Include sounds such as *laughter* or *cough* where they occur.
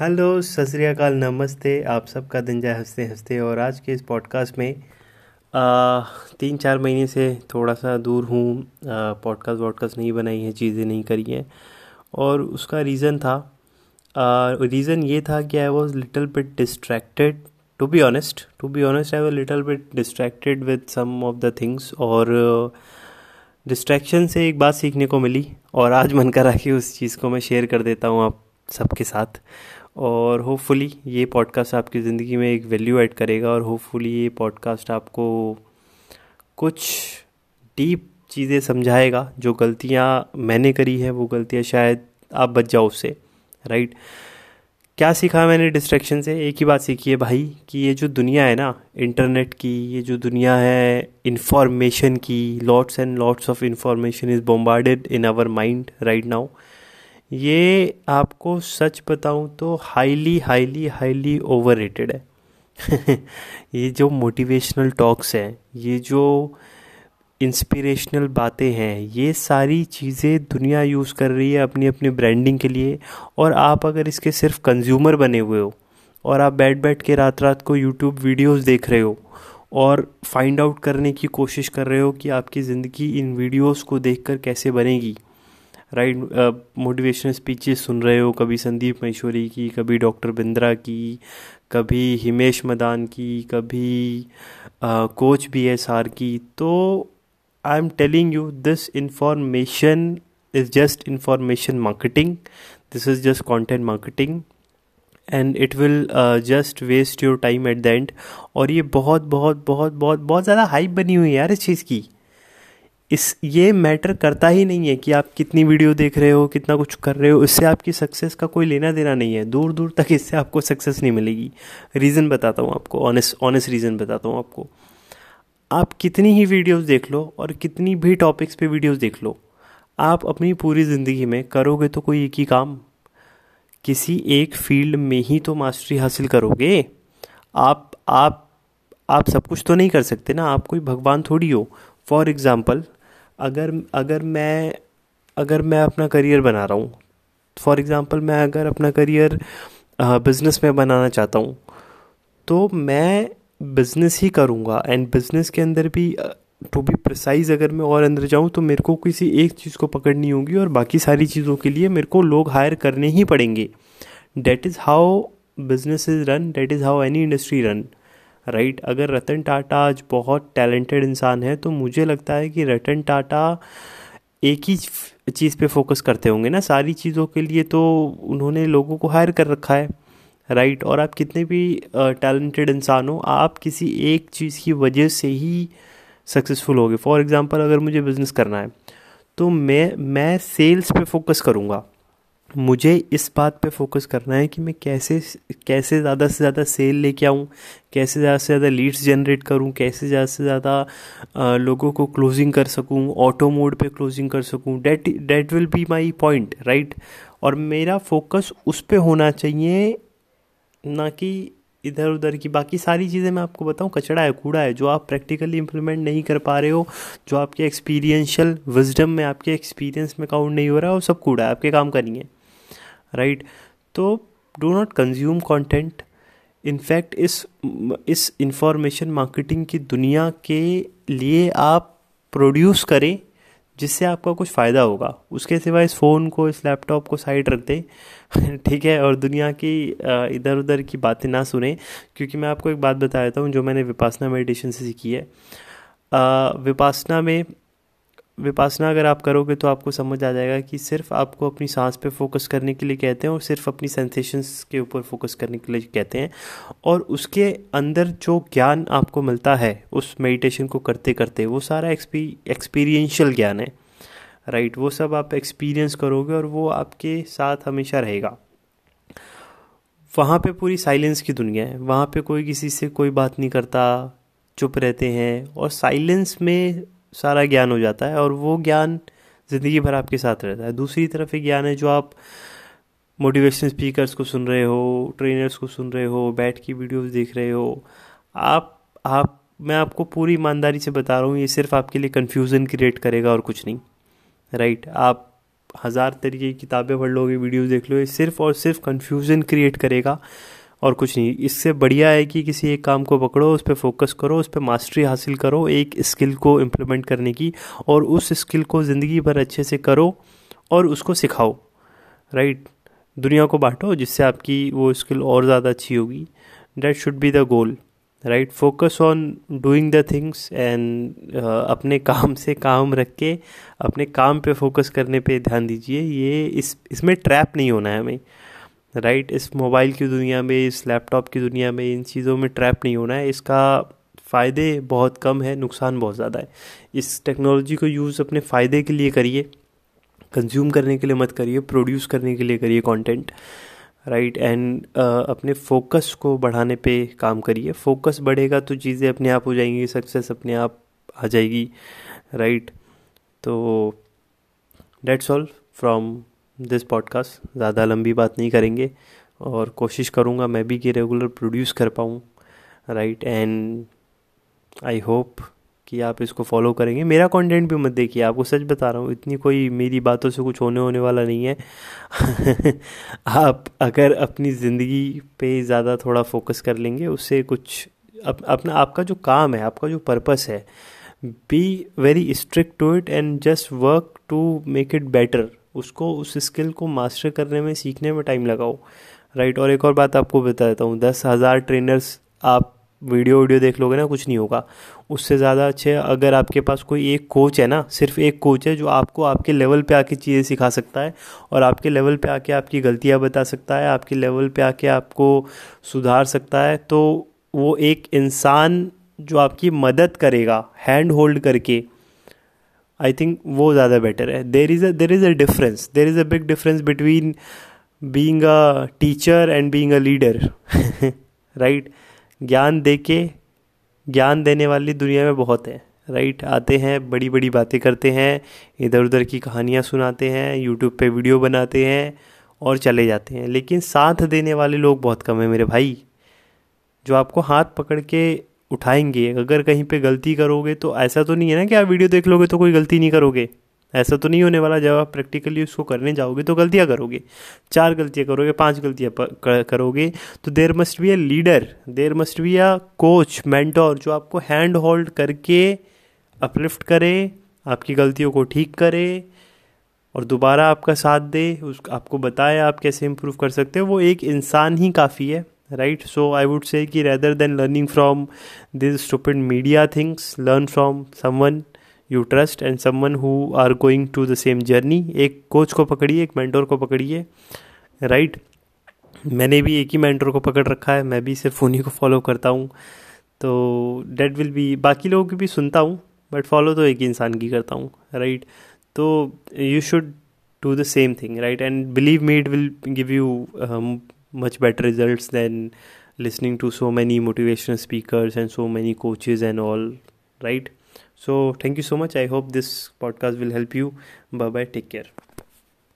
Hello सत श्रीकाल नमस्ते। आप सबका दिन जाए हँसते हँसते। और आज के इस पॉडकास्ट में आ, तीन चार महीने से थोड़ा सा दूर हूँ। पॉडकास्ट वॉडकास्ट नहीं बनाई है चीज़ें नहीं करी हैं। और उसका रीज़न था रीज़न ये था कि I was little bit distracted to be honest to be honest I was little bit distracted with some of the things और डिस्ट्रैक्शन से एक बात सीखने को मिली। और आज मन करा कि उस चीज़ को मैं शेयर कर देता हूँ आप सबके साथ। और होपफुली ये पॉडकास्ट आपकी ज़िंदगी में एक वैल्यू ऐड करेगा और होपफुली ये पॉडकास्ट आपको कुछ डीप चीज़ें समझाएगा, जो गलतियाँ मैंने करी है, वो गलतियाँ शायद आप बच जाओ उससे राइट क्या सीखा मैंने डिस्ट्रैक्शन से? एक ही बात सीखी है भाई, कि ये जो दुनिया है ना इंटरनेट की, ये जो दुनिया है इंफॉर्मेशन की lots and lots of information is bombarded in our mind right now ये आपको सच बताऊँ तो हाईली हाईली हाईली ओवर है। *laughs* ये जो मोटिवेशनल टॉक्स हैं, ये जो इंस्पिरेशनल बातें हैं, ये सारी चीज़ें दुनिया यूज़ कर रही है अपनी अपनी ब्रांडिंग के लिए। और आप अगर इसके सिर्फ़ कंज्यूमर बने हुए हो, और आप बैठ बैठ के रात रात को यूट्यूब वीडियोस देख रहे हो, और फाइंड आउट करने की कोशिश कर रहे हो कि आपकी ज़िंदगी इन वीडियोस को देखकर कैसे बनेगी राइट मोटिवेशनल स्पीचेस सुन रहे हो, कभी संदीप महेश्वरी की, कभी डॉक्टर बिंद्रा की, कभी हिमेश मदान की, कभी कोच बी एस आर की। तो I am telling you this information is just information marketing this is just content marketing and it will just waste your time at the end और ये बहुत बहुत बहुत बहुत बहुत ज़्यादा हाइप बनी हुई है यार इस चीज़ की। इस ये मैटर करता ही नहीं है कि आप कितनी वीडियो देख रहे हो, कितना कुछ कर रहे हो, इससे आपकी सक्सेस का कोई लेना देना नहीं है। दूर दूर तक इससे आपको सक्सेस नहीं मिलेगी। रीज़न बताता हूँ आपको ऑनेस्ट ऑनेस्ट रीज़न बताता हूँ आपको। आप कितनी ही वीडियोस देख लो और कितनी भी टॉपिक्स पे वीडियोस देख लो, आप अपनी पूरी ज़िंदगी में करोगे तो कोई एक ही काम? किसी एक फ़ील्ड में ही तो मास्टरी हासिल करोगे? आप आप आप सब कुछ तो नहीं कर सकते ना? आप कोई भगवान थोड़ी हो। फॉर एग्ज़ाम्पल अगर अगर मैं अगर मैं अपना करियर बना रहा हूँ फॉर एग्ज़ाम्पल मैं अगर अपना करियर बिज़नेस में बनाना चाहता हूँ तो मैं बिज़नेस ही करूँगा एंड बिज़नेस के अंदर भी टू बी प्रिसाइज अगर मैं और अंदर जाऊँ तो मेरे को किसी एक चीज़ को पकड़नी होगी और बाकी सारी चीज़ों के लिए मेरे को लोग हायर करने ही पड़ेंगे। That is how business is run that is how any industry run right? अगर रतन टाटा आज बहुत टैलेंटेड इंसान है तो मुझे लगता है कि रतन टाटा एक ही चीज़ पे फोकस करते होंगे ना। सारी चीज़ों के लिए तो उन्होंने लोगों को हायर कर रखा है, राइट? और आप कितने भी टैलेंटेड इंसान हो, आप किसी एक चीज़ की वजह से ही सक्सेसफुल होगे। फॉर एग्ज़ाम्पल अगर मुझे बिज़नेस करना है तो मैं मैं सेल्स पे फोकस करूँगा। मुझे इस बात पे फोकस करना है कि मैं कैसे कैसे ज़्यादा से ज़्यादा सेल लेके आऊँ, कैसे ज़्यादा से ज़्यादा लीड्स जनरेट करूँ, कैसे ज़्यादा से ज़्यादा लोगों को क्लोजिंग कर सकूँ ऑटो मोड पे क्लोजिंग कर सकूँ। That that will be my point right और मेरा फोकस उस पर होना चाहिए, ना कि इधर उधर की। बाकी सारी चीज़ें मैं आपको बताऊँ, कचड़ा है, कूड़ा है, जो आप प्रैक्टिकली इम्प्लीमेंट नहीं कर पा रहे हो, जो आपके एक्सपीरियंशियल विजडम में, आपके एक्सपीरियंस में काउंट नहीं हो रहा है वो सब कूड़ा है, आपके काम करेंगे राइट तो do not consume content in fact इस इस इंफॉर्मेशन मार्केटिंग की दुनिया के लिए आप प्रोड्यूस करें, जिससे आपका कुछ फ़ायदा होगा। उसके सिवा इस फ़ोन को, इस लैपटॉप को साइड रख दें। *laughs* ठीक है? और दुनिया की इधर उधर की बातें ना सुने। क्योंकि मैं आपको एक बात बता देता हूँ, जो मैंने विपासना मेडिटेशन से सीखी है। विपासना में विपासना अगर आप करोगे तो आपको समझ आ जाएगा कि सिर्फ़ आपको अपनी सांस पे फोकस करने के लिए कहते हैं और सिर्फ़ अपनी सेंसेशंस के ऊपर फोकस करने के लिए कहते हैं। और उसके अंदर जो ज्ञान आपको मिलता है, उस मेडिटेशन को करते करते, वो सारा एक्सपी एक्सपीरियंशियल ज्ञान है राइट वो सब आप एक्सपीरियंस करोगे और वो आपके साथ हमेशा रहेगा। वहाँ पे पूरी साइलेंस की दुनिया है। वहाँ पे कोई किसी से कोई बात नहीं करता, चुप रहते हैं और साइलेंस में सारा ज्ञान हो जाता है और वो ज्ञान ज़िंदगी भर आपके साथ रहता है। दूसरी तरफ़ एक ज्ञान है जो आप मोटिवेशन स्पीकर्स को सुन रहे हो ट्रेनर्स को सुन रहे हो, बैठ की वीडियोस देख रहे हो, आप आप, मैं आपको पूरी ईमानदारी से बता रहा हूँ, ये सिर्फ़ आपके लिए कन्फ्यूज़न क्रिएट करेगा और कुछ नहीं राइट आप हज़ार तरीके की किताबें पढ़ लोगे वीडियोस देख लो ये सिर्फ़ और सिर्फ़ कन्फ्यूज़न क्रिएट करेगा। और कुछ नहीं। इससे बढ़िया है कि किसी एक काम को पकड़ो, उस पर फोकस करो, उस पर मास्टरी हासिल करो, एक स्किल को इम्प्लीमेंट करने की और उस स्किल को ज़िंदगी भर अच्छे से करो और उसको सिखाओ राइट दुनिया को बांटो, जिससे आपकी वो स्किल और ज़्यादा अच्छी होगी। That should be the goal right focus on doing the things and अपने काम से काम रख के, अपने काम पे फोकस करने पे ध्यान दीजिए। ये इस, इसमें ट्रैप नहीं होना है हमें। राइट? इस मोबाइल की दुनिया में, इस लैपटॉप की दुनिया में, इन चीज़ों में ट्रैप नहीं होना है इसका फ़ायदे बहुत कम है, नुकसान बहुत ज़्यादा है इस टेक्नोलॉजी को यूज़ अपने फ़ायदे के लिए करिए, कंज्यूम करने के लिए मत करिए, प्रोड्यूस करने के लिए करिए कंटेंट, राइट, एंड अपने फोकस को बढ़ाने पे काम करिए फोकस बढ़ेगा तो चीज़ें अपने आप हो जाएँगी, सक्सेस अपने आप आ जाएगी, राइट right? तो that's all from this podcast ज़्यादा लंबी बात नहीं करेंगे और कोशिश करूँगा मैं भी कि रेगुलर प्रोड्यूस कर पाऊँ राइट एंड आई होप कि आप इसको फॉलो करेंगे। मेरा कंटेंट भी मत देखिए आपको सच बता रहा हूँ इतनी कोई मेरी बातों से कुछ होने होने वाला नहीं है। *laughs* आप अगर अपनी ज़िंदगी पे ज़्यादा थोड़ा फोकस कर लेंगे उससे कुछ अप, अपना आपका जो काम है आपका जो पर्पस है be very strict to it and just work to make it better उसको, उस स्किल को मास्टर करने में सीखने में टाइम लगाओ। राइट और एक और बात आपको बता देता हूँ। दस हज़ार ट्रेनर्स आप वीडियो वीडियो देख लोगे ना, कुछ नहीं होगा। उससे ज़्यादा अच्छे अगर आपके पास कोई एक कोच है ना, सिर्फ़ एक कोच है जो आपको आपके लेवल पे आके चीज़ें सिखा सकता है और आपके लेवल पे आके आपकी गलतियाँ बता सकता है, आपके लेवल पे आके आपको सुधार सकता है तो वो एक इंसान जो आपकी मदद करेगा हैंड होल्ड करके आई थिंक वो ज़्यादा बेटर है. There is a there is a difference there is a big difference between being a teacher and being a leader right ज्ञान दे के ज्ञान देने वाली दुनिया में बहुत है. Right right? आते हैं बड़ी बड़ी बातें करते हैं इधर उधर की कहानियाँ सुनाते हैं यूट्यूब पे वीडियो बनाते हैं और चले जाते हैं. लेकिन साथ देने वाले लोग बहुत कम है मेरे भाई, जो आपको हाथ पकड़ के उठाएँगे। अगर कहीं पे गलती करोगे तो ऐसा तो नहीं है ना कि आप वीडियो देख लोगे तो कोई गलती नहीं करोगे। ऐसा तो नहीं होने वाला। जब आप प्रैक्टिकली उसको करने जाओगे तो गलतियाँ करोगे। चार गलतियाँ करोगे, पाँच गलतियाँ करोगे। तो there must be a leader there must be a coach mentor जो आपको हैंड होल्ड करके अपलिफ्ट करे, आपकी गलतियों को ठीक करे और दोबारा आपका साथ दे, उस, आपको बताए आप कैसे इम्प्रूव कर सकते हो। वो एक इंसान ही काफ़ी है। Right so I would say कि rather than learning from this stupid media things learn from someone you trust and someone who are going to the same journey एक कोच को पकड़िए, एक मैंटोर को पकड़िए राइट मैंने भी एक ही मैंटोर को पकड़ रखा है, मैं भी सिर्फ़ उन्हीं को फॉलो करता हूँ। तो डेट विल भी बाकी लोगों की भी सुनता हूँ बट फॉलो तो एक ही इंसान की करता हूँ राइट तो you should do the same thing right and believe me it will give you much better results than listening to so many motivational speakers and so many coaches and all right? So thank you so much. I hope this podcast will help you. Bye bye take care